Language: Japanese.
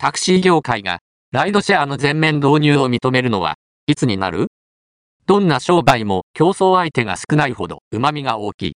タクシー業界がライドシェアの全面導入を認めるのはいつになる？どんな商売も競争相手が少ないほど旨味が大きい。